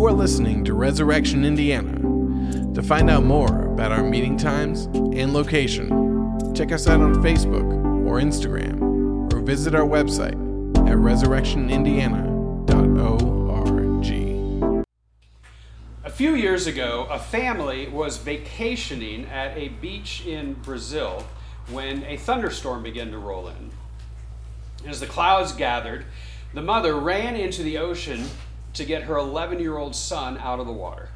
You are listening to Resurrection Indiana. To find out more about our meeting times and location, check us out on Facebook or Instagram, or visit our website at resurrectionindiana.org. A few years ago, a family was vacationing at a beach in Brazil when a thunderstorm began to roll in. As the clouds gathered, the mother ran into the ocean to get her 11 year old son out of the water.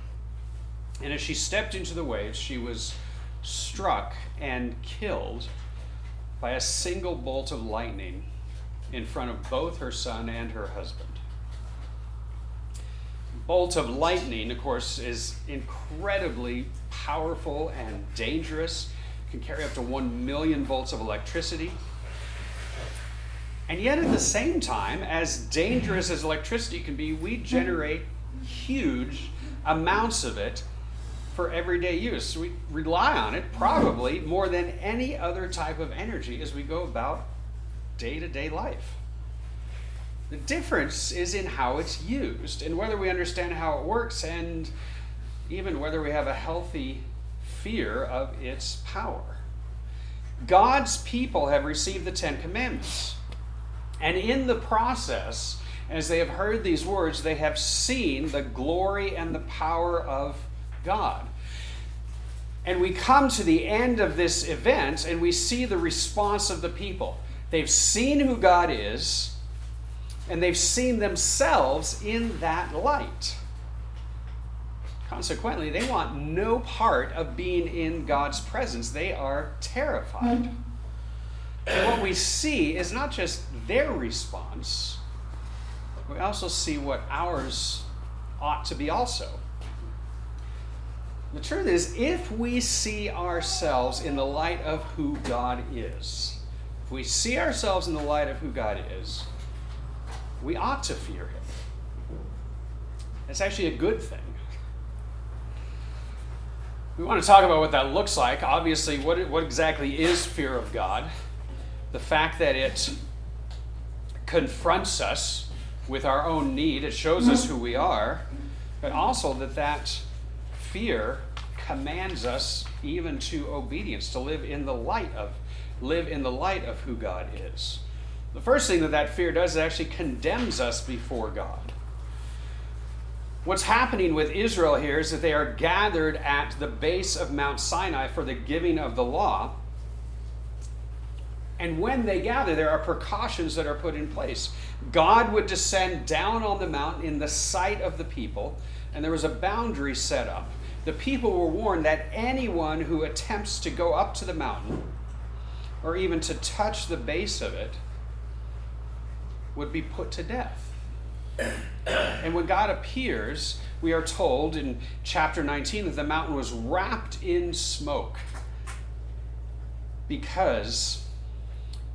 And as she stepped into the waves, she was struck and killed by a single bolt of lightning in front of both her son and her husband. Bolt of lightning, of course, is incredibly powerful and dangerous. It can carry up to 1 million volts of electricity. And yet, at the same time, as dangerous as electricity can be, we generate huge amounts of it for everyday use. We rely on it probably more than any other type of energy as we go about day to day life. The difference is in how it's used and whether we understand how it works and even whether we have a healthy fear of its power. God's people have received the Ten Commandments. And in the process, as they have heard these words, they have seen the glory and the power of God. And we come to the end of this event and we see the response of the people. They've seen who God is, and they've seen themselves in that light. Consequently, they want no part of being in God's presence. They are terrified. Mm-hmm. And what we see is not just their response, we also see what ours ought to be also. The truth is, if we see ourselves in the light of who God is, if we see ourselves in the light of who God is, we ought to fear Him. It's actually a good thing. We want to talk about what that looks like. Obviously, what, what exactly is fear of God? The fact that it confronts us with our own need, it shows us who we are, but also that that fear commands us even to obedience, to live in the light of live in the light of who God is. The first thing that that fear does is actually condemns us before God. What's happening with Israel here is that they are gathered at the base of Mount Sinai for the giving of the law. And when they gather, there are precautions that are put in place. God would descend down on the mountain in the sight of the people, and there was a boundary set up. The people were warned that anyone who attempts to go up to the mountain or even to touch the base of it would be put to death. And when God appears, we are told in chapter 19 that the mountain was wrapped in smoke because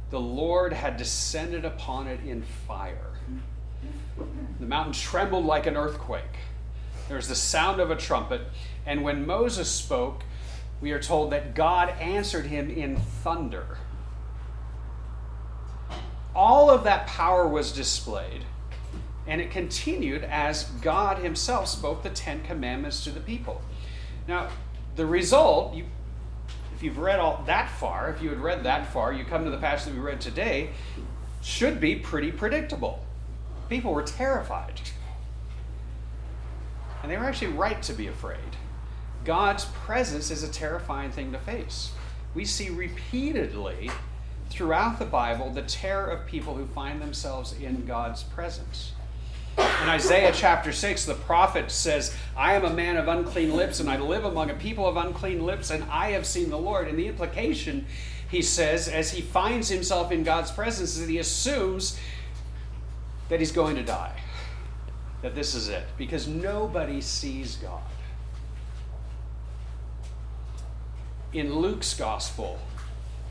the Lord had descended upon it in fire. The mountain trembled like an earthquake. There was the sound of a trumpet. And when Moses spoke, we are told that God answered him in thunder. All of that power was displayed, and it continued as God Himself spoke the Ten Commandments to the people. Now, the result, you, if you've read all that far, if you had read that far, you come to the passage we read today, should be pretty predictable. People were terrified. And they were actually right to be afraid. God's presence is a terrifying thing to face. We see repeatedly throughout the Bible the terror of people who find themselves in God's presence. In Isaiah chapter 6, the prophet says, I am a man of unclean lips, and I live among a people of unclean lips, and I have seen the Lord. And the implication, he says, as he finds himself in God's presence, is that he assumes that he's going to die, that this is it, because nobody sees God. In Luke's gospel,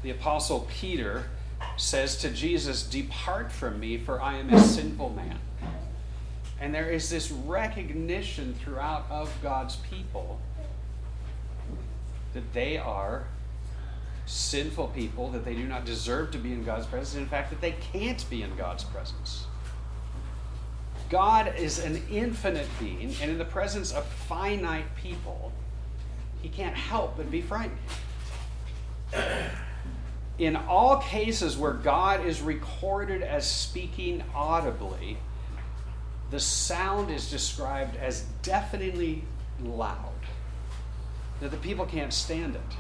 the apostle Peter says to Jesus, Depart from me, for I am a sinful man. And there is this recognition throughout of God's people that they are sinful people, that they do not deserve to be in God's presence, in fact, that they can't be in God's presence. God is an infinite being, and in the presence of finite people, he can't help but be frightened. In all cases where God is recorded as speaking audibly, the sound is described as deafeningly loud, that the people can't stand it.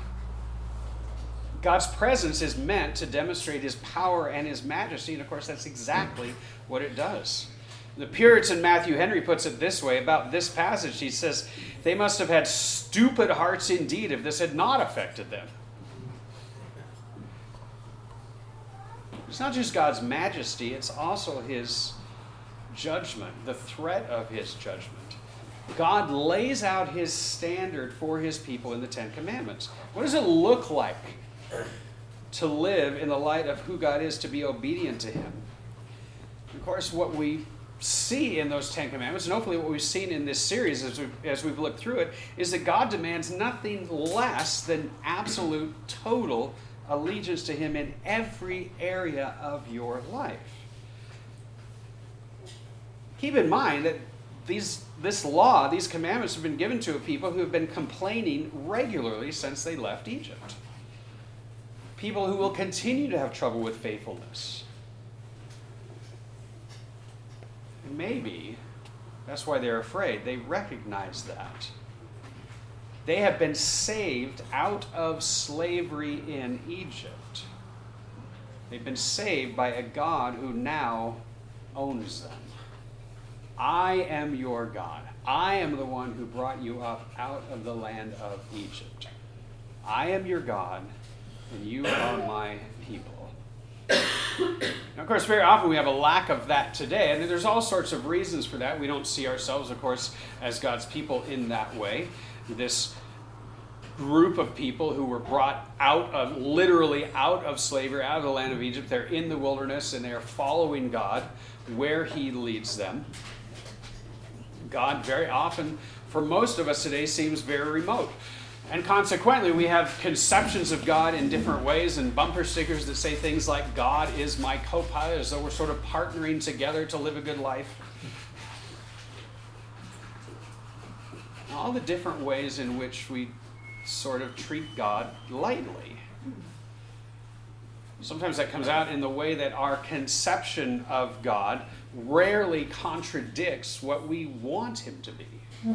God's presence is meant to demonstrate his power and his majesty, and of course, that's exactly what it does. The Puritan Matthew Henry puts it this way about this passage. He says, They must have had stupid hearts indeed if this had not affected them. It's not just God's majesty, it's also his judgment, the threat of his judgment. God lays out his standard for his people in the Ten Commandments. What does it look like to live in the light of who God is, to be obedient to him? Of course, what we see in those Ten Commandments, and hopefully what we've seen in this series as we've, as we've looked through it, is that God demands nothing less than absolute, total allegiance to Him in every area of your life. Keep in mind that these, this law, these commandments have been given to a people who have been complaining regularly since they left Egypt. People who will continue to have trouble with faithfulness maybe that's why they're afraid. They recognize that. They have been saved out of slavery in Egypt. They've been saved by a God who now owns them. I am your God. I am the one who brought you up out of the land of Egypt. I am your God, and you are my people. Now, of course, very often we have a lack of that today, and there's all sorts of reasons for that. We don't see ourselves, of course, as God's people in that way. This group of people who were brought out of, literally out of slavery, out of the land of Egypt, they're in the wilderness and they're following God where He leads them. God, very often, for most of us today, seems very remote. And consequently, we have conceptions of God in different ways and bumper stickers that say things like, God is my co pilot, as though we're sort of partnering together to live a good life. All the different ways in which we sort of treat God lightly. Sometimes that comes out in the way that our conception of God rarely contradicts what we want Him to be. I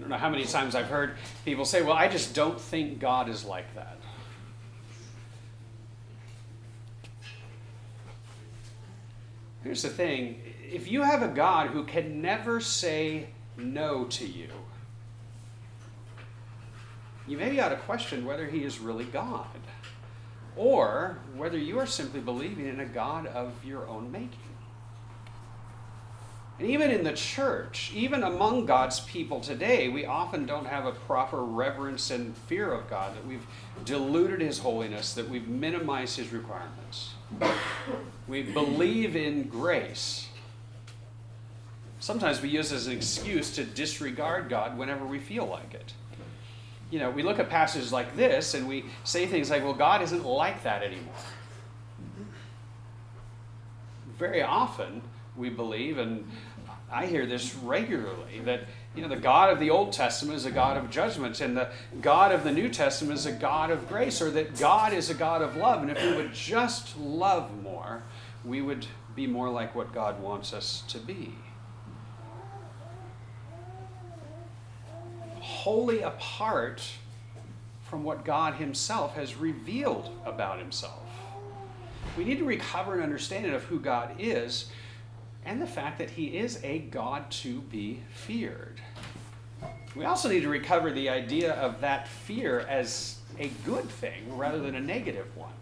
don't know how many times I've heard people say, Well, I just don't think God is like that. Here's the thing if you have a God who can never say no to you, you maybe ought to question whether he is really God or whether you are simply believing in a God of your own making. And even in the church, even among God's people today, we often don't have a proper reverence and fear of God, that we've diluted His holiness, that we've minimized His requirements. We believe in grace. Sometimes we use it as an excuse to disregard God whenever we feel like it. You know, we look at passages like this and we say things like, well, God isn't like that anymore. Very often, we believe, and I hear this regularly that you know the God of the Old Testament is a God of judgment, and the God of the New Testament is a God of grace, or that God is a God of love. And if we would just love more, we would be more like what God wants us to be. Wholly apart from what God Himself has revealed about Himself. We need to recover an understanding of who God is and the fact that he is a God to be feared. We also need to recover the idea of that fear as a good thing rather than a negative one.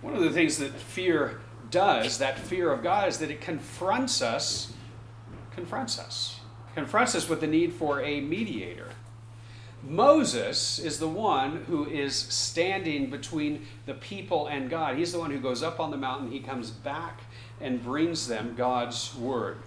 One of the things that fear does, that fear of God, is that it confronts us, confronts us, confronts us with the need for a mediator. Moses is the one who is standing between the people and God. He's the one who goes up on the mountain, he comes back and brings them God's word.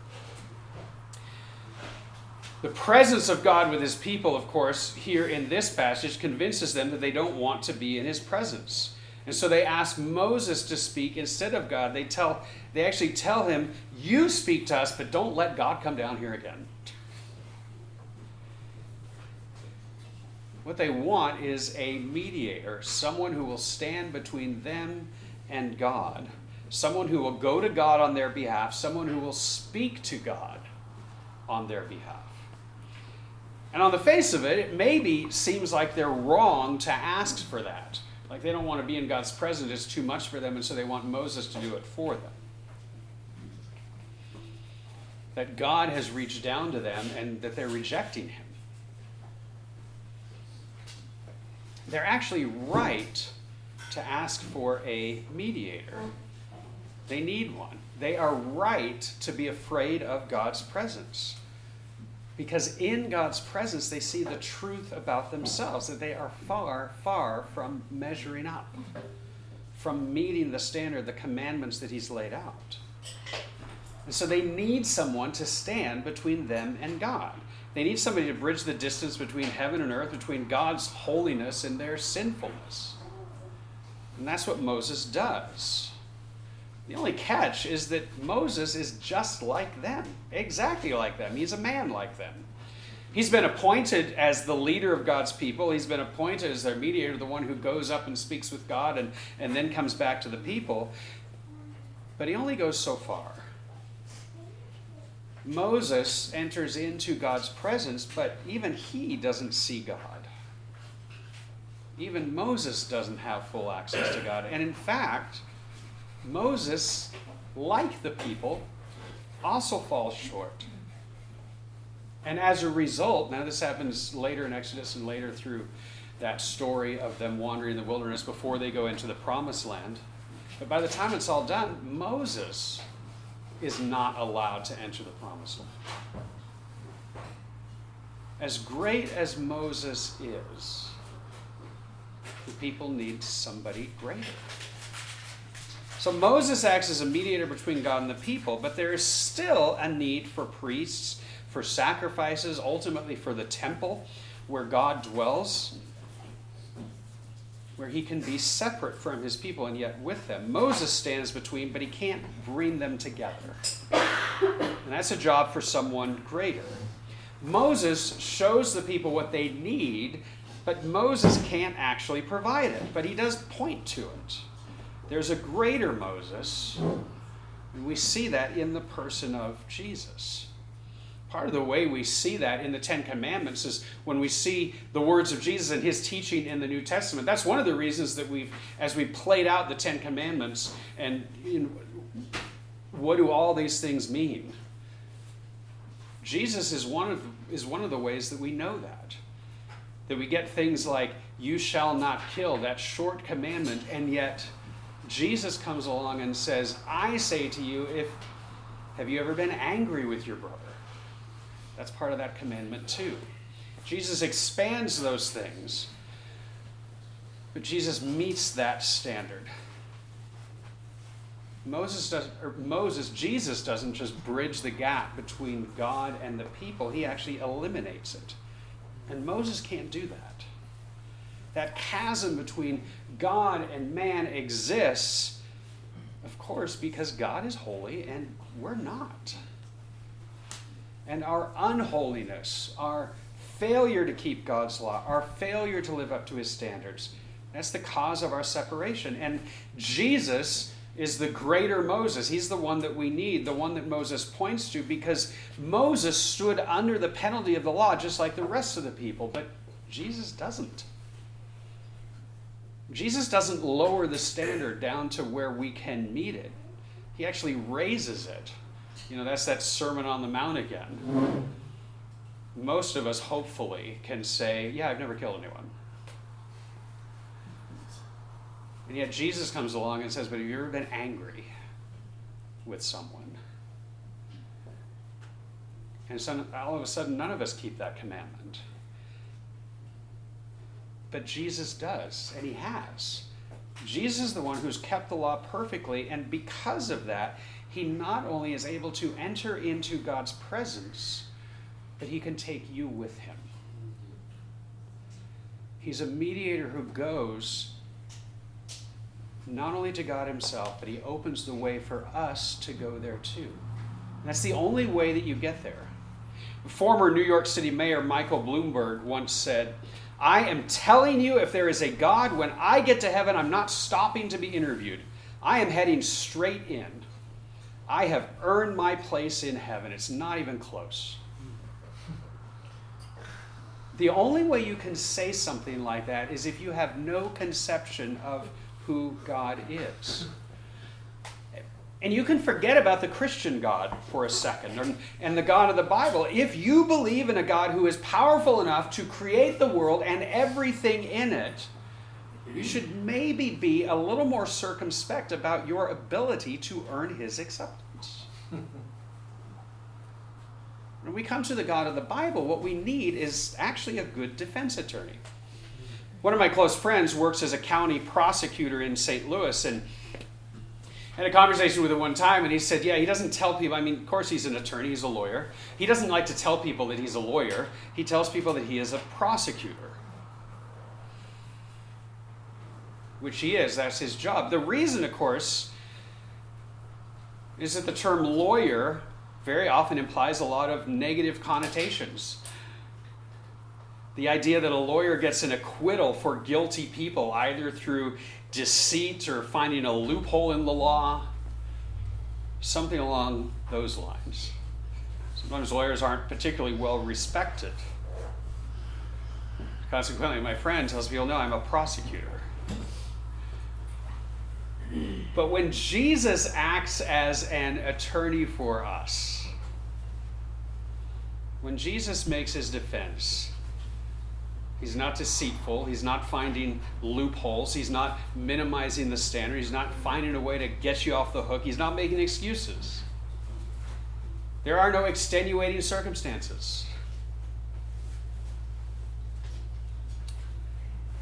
The presence of God with his people, of course, here in this passage convinces them that they don't want to be in his presence. And so they ask Moses to speak instead of God. They tell they actually tell him, "You speak to us, but don't let God come down here again." What they want is a mediator, someone who will stand between them and God, someone who will go to God on their behalf, someone who will speak to God on their behalf. And on the face of it, it maybe seems like they're wrong to ask for that. Like they don't want to be in God's presence, it's too much for them, and so they want Moses to do it for them. That God has reached down to them and that they're rejecting him. They're actually right to ask for a mediator. They need one. They are right to be afraid of God's presence. Because in God's presence, they see the truth about themselves, that they are far, far from measuring up, from meeting the standard, the commandments that He's laid out. And so they need someone to stand between them and God. They need somebody to bridge the distance between heaven and earth, between God's holiness and their sinfulness. And that's what Moses does. The only catch is that Moses is just like them, exactly like them. He's a man like them. He's been appointed as the leader of God's people. He's been appointed as their mediator, the one who goes up and speaks with God and, and then comes back to the people. But he only goes so far. Moses enters into God's presence, but even he doesn't see God. Even Moses doesn't have full access to God. And in fact, Moses, like the people, also falls short. And as a result, now this happens later in Exodus and later through that story of them wandering in the wilderness before they go into the promised land. But by the time it's all done, Moses is not allowed to enter the promised land. As great as Moses is, the people need somebody greater. So Moses acts as a mediator between God and the people, but there is still a need for priests, for sacrifices, ultimately for the temple where God dwells where he can be separate from his people and yet with them. Moses stands between, but he can't bring them together. And that's a job for someone greater. Moses shows the people what they need, but Moses can't actually provide it, but he does point to it. There's a greater Moses, and we see that in the person of Jesus part of the way we see that in the Ten Commandments is when we see the words of Jesus and his teaching in the New Testament. That's one of the reasons that we've, as we played out the Ten Commandments, and what do all these things mean? Jesus is one of is one of the ways that we know that. That we get things like "You shall not kill," that short commandment, and yet Jesus comes along and says, "I say to you, if have you ever been angry with your brother?" That's part of that commandment, too. Jesus expands those things, but Jesus meets that standard. Moses does or Moses Jesus doesn't just bridge the gap between God and the people he actually eliminates it and Moses can't do that that chasm between God and man exists of course because God is holy and we're not and our unholiness, our failure to keep God's law, our failure to live up to his standards. That's the cause of our separation. And Jesus is the greater Moses. He's the one that we need, the one that Moses points to, because Moses stood under the penalty of the law just like the rest of the people, but Jesus doesn't. Jesus doesn't lower the standard down to where we can meet it, he actually raises it. You know, that's that Sermon on the Mount again. Most of us, hopefully, can say, Yeah, I've never killed anyone. And yet Jesus comes along and says, But have you ever been angry with someone? And so all of a sudden, none of us keep that commandment. But Jesus does, and he has. Jesus is the one who's kept the law perfectly, and because of that, he not only is able to enter into God's presence, but he can take you with him. He's a mediator who goes not only to God Himself, but He opens the way for us to go there too. And that's the only way that you get there. Former New York City Mayor Michael Bloomberg once said, I am telling you, if there is a God, when I get to heaven, I'm not stopping to be interviewed. I am heading straight in. I have earned my place in heaven. It's not even close. The only way you can say something like that is if you have no conception of who God is. And you can forget about the Christian God for a second and, and the God of the Bible. If you believe in a God who is powerful enough to create the world and everything in it, you should maybe be a little more circumspect about your ability to earn his acceptance. when we come to the God of the Bible, what we need is actually a good defense attorney. One of my close friends works as a county prosecutor in St. Louis, and I had a conversation with him one time, and he said, Yeah, he doesn't tell people. I mean, of course, he's an attorney, he's a lawyer. He doesn't like to tell people that he's a lawyer, he tells people that he is a prosecutor. Which he is, that's his job. The reason, of course, is that the term lawyer very often implies a lot of negative connotations. The idea that a lawyer gets an acquittal for guilty people, either through deceit or finding a loophole in the law, something along those lines. Sometimes lawyers aren't particularly well respected. Consequently, my friend tells people, No, I'm a prosecutor. But when Jesus acts as an attorney for us, when Jesus makes his defense, He's not deceitful. He's not finding loopholes. He's not minimizing the standard. He's not finding a way to get you off the hook. He's not making excuses. There are no extenuating circumstances.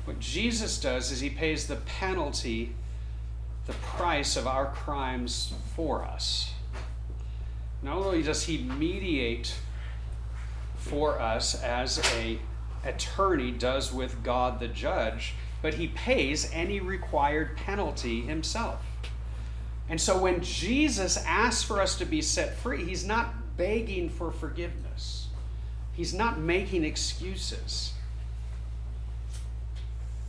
What Jesus does is he pays the penalty, the price of our crimes for us. Not only does he mediate for us as a attorney does with God the judge, but he pays any required penalty himself. And so when Jesus asks for us to be set free, he's not begging for forgiveness, he's not making excuses.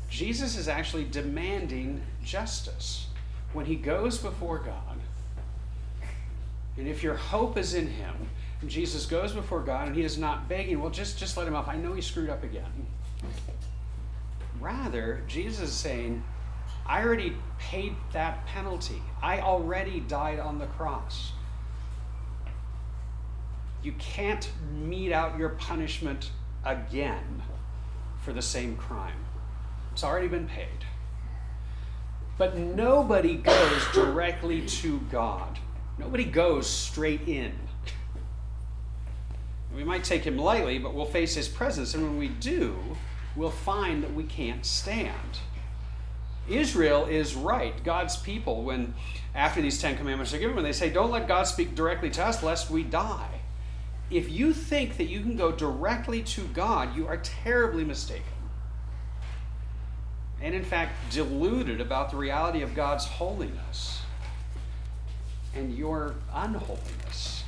Jesus is actually demanding justice when he goes before God. And if your hope is in him, Jesus goes before God and he is not begging, well, just, just let him off. I know he screwed up again. Rather, Jesus is saying, I already paid that penalty. I already died on the cross. You can't mete out your punishment again for the same crime. It's already been paid. But nobody goes directly to God. Nobody goes straight in. We might take him lightly, but we'll face his presence. And when we do, we'll find that we can't stand. Israel is right, God's people, when after these Ten Commandments are given, when they say, Don't let God speak directly to us lest we die. If you think that you can go directly to God, you are terribly mistaken. And in fact, deluded about the reality of God's holiness and your unholiness.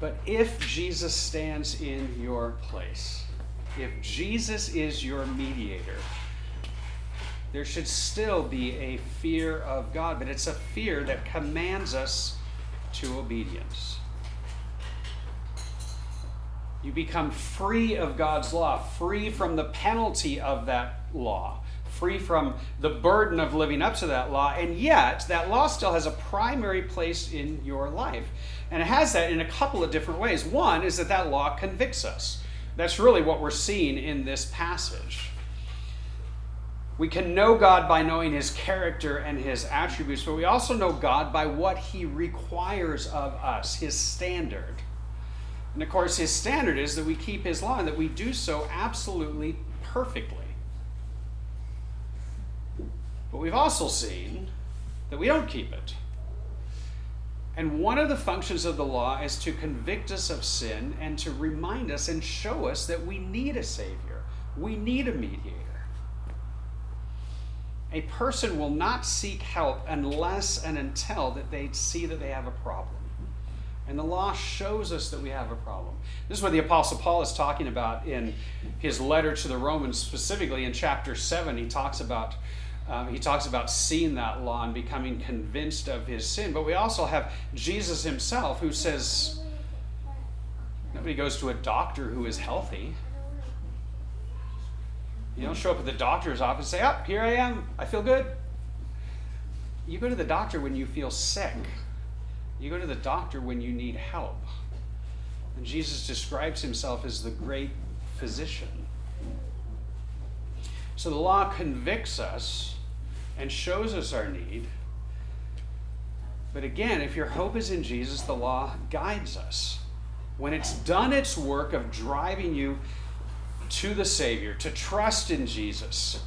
But if Jesus stands in your place, if Jesus is your mediator, there should still be a fear of God, but it's a fear that commands us to obedience. You become free of God's law, free from the penalty of that law free from the burden of living up to that law, and yet that law still has a primary place in your life. And it has that in a couple of different ways. One is that that law convicts us. That's really what we're seeing in this passage. We can know God by knowing his character and his attributes, but we also know God by what he requires of us, his standard. And of course, his standard is that we keep his law and that we do so absolutely perfectly. But we've also seen that we don't keep it. And one of the functions of the law is to convict us of sin and to remind us and show us that we need a Savior. We need a mediator. A person will not seek help unless and until that they see that they have a problem. And the law shows us that we have a problem. This is what the Apostle Paul is talking about in his letter to the Romans, specifically in chapter 7. He talks about. Um, he talks about seeing that law and becoming convinced of his sin. But we also have Jesus himself who says, Nobody goes to a doctor who is healthy. You don't show up at the doctor's office and say, Oh, here I am. I feel good. You go to the doctor when you feel sick. You go to the doctor when you need help. And Jesus describes himself as the great physician. So the law convicts us and shows us our need. But again, if your hope is in Jesus, the law guides us. When it's done its work of driving you to the Savior, to trust in Jesus,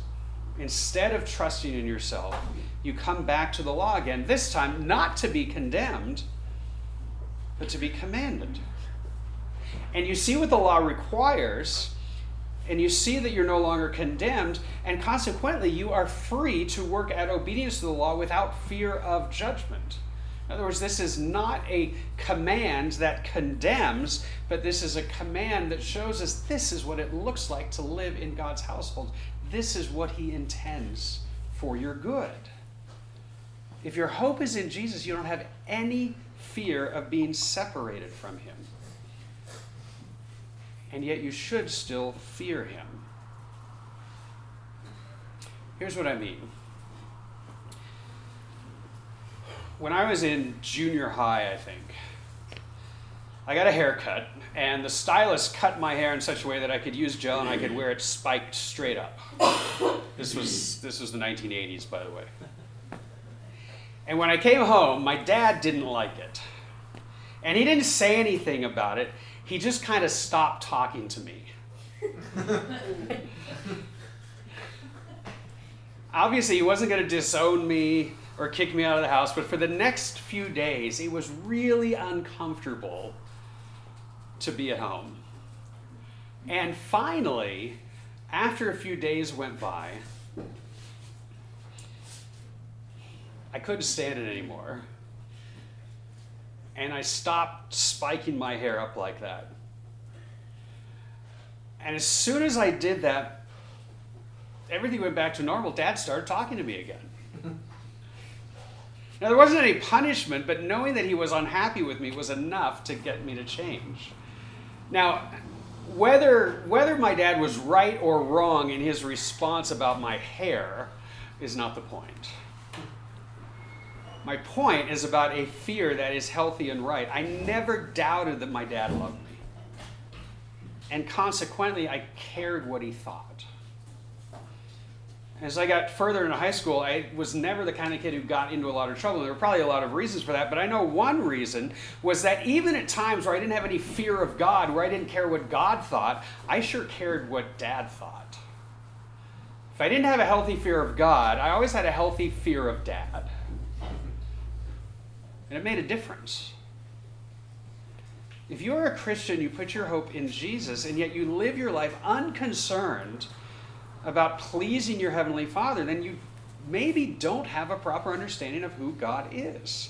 instead of trusting in yourself, you come back to the law again, this time not to be condemned, but to be commanded. And you see what the law requires, and you see that you're no longer condemned, and consequently, you are free to work at obedience to the law without fear of judgment. In other words, this is not a command that condemns, but this is a command that shows us this is what it looks like to live in God's household. This is what He intends for your good. If your hope is in Jesus, you don't have any fear of being separated from Him. And yet you should still fear Him. Here's what I mean. When I was in junior high, I think, I got a haircut, and the stylist cut my hair in such a way that I could use gel and I could wear it spiked straight up. This was, this was the 1980s, by the way. And when I came home, my dad didn't like it. And he didn't say anything about it, he just kind of stopped talking to me. Obviously, he wasn't going to disown me or kick me out of the house, but for the next few days, it was really uncomfortable to be at home. And finally, after a few days went by, I couldn't stand it anymore. And I stopped spiking my hair up like that. And as soon as I did that, everything went back to normal. Dad started talking to me again. now, there wasn't any punishment, but knowing that he was unhappy with me was enough to get me to change. Now, whether, whether my dad was right or wrong in his response about my hair is not the point. My point is about a fear that is healthy and right. I never doubted that my dad loved me. And consequently, I cared what he thought. As I got further into high school, I was never the kind of kid who got into a lot of trouble. There were probably a lot of reasons for that, but I know one reason was that even at times where I didn't have any fear of God, where I didn't care what God thought, I sure cared what dad thought. If I didn't have a healthy fear of God, I always had a healthy fear of dad. And it made a difference. If you're a Christian, you put your hope in Jesus, and yet you live your life unconcerned about pleasing your Heavenly Father, then you maybe don't have a proper understanding of who God is.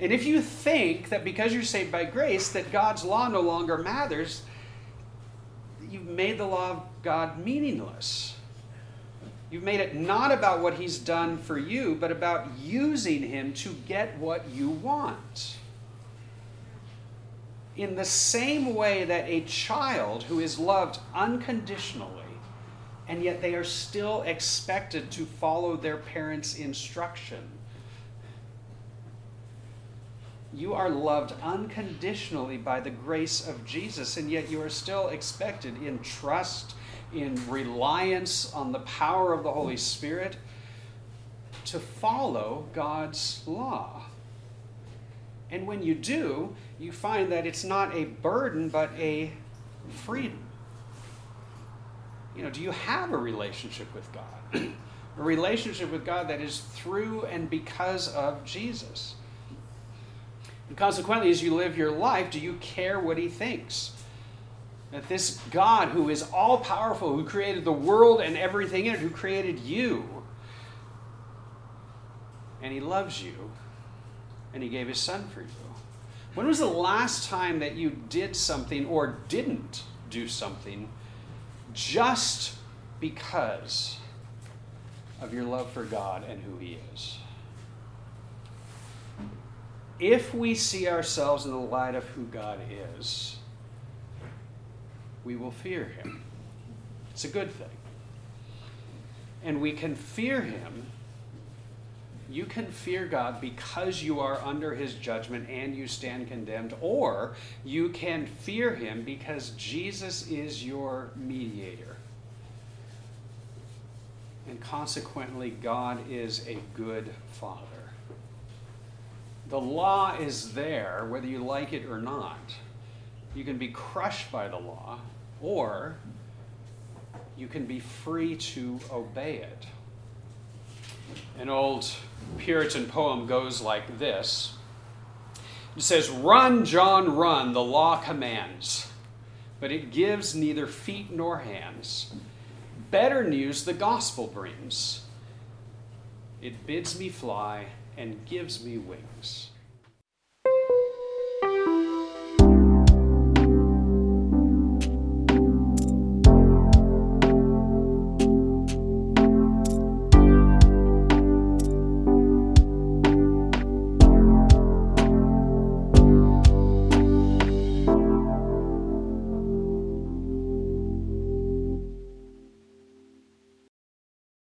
And if you think that because you're saved by grace, that God's law no longer matters, you've made the law of God meaningless. You've made it not about what he's done for you, but about using him to get what you want. In the same way that a child who is loved unconditionally, and yet they are still expected to follow their parents' instruction. You are loved unconditionally by the grace of Jesus, and yet you are still expected in trust in reliance on the power of the Holy Spirit to follow God's law. And when you do, you find that it's not a burden, but a freedom. You know, do you have a relationship with God? a relationship with God that is through and because of Jesus. And consequently, as you live your life, do you care what He thinks? That this God who is all powerful, who created the world and everything in it, who created you, and He loves you, and He gave His Son for you. When was the last time that you did something or didn't do something just because of your love for God and who He is? If we see ourselves in the light of who God is, we will fear Him. It's a good thing. And we can fear Him you can fear God because you are under his judgment and you stand condemned, or you can fear him because Jesus is your mediator. And consequently, God is a good father. The law is there, whether you like it or not. You can be crushed by the law, or you can be free to obey it. An old Puritan poem goes like this It says, Run, John, run, the law commands, but it gives neither feet nor hands. Better news the gospel brings. It bids me fly and gives me wings.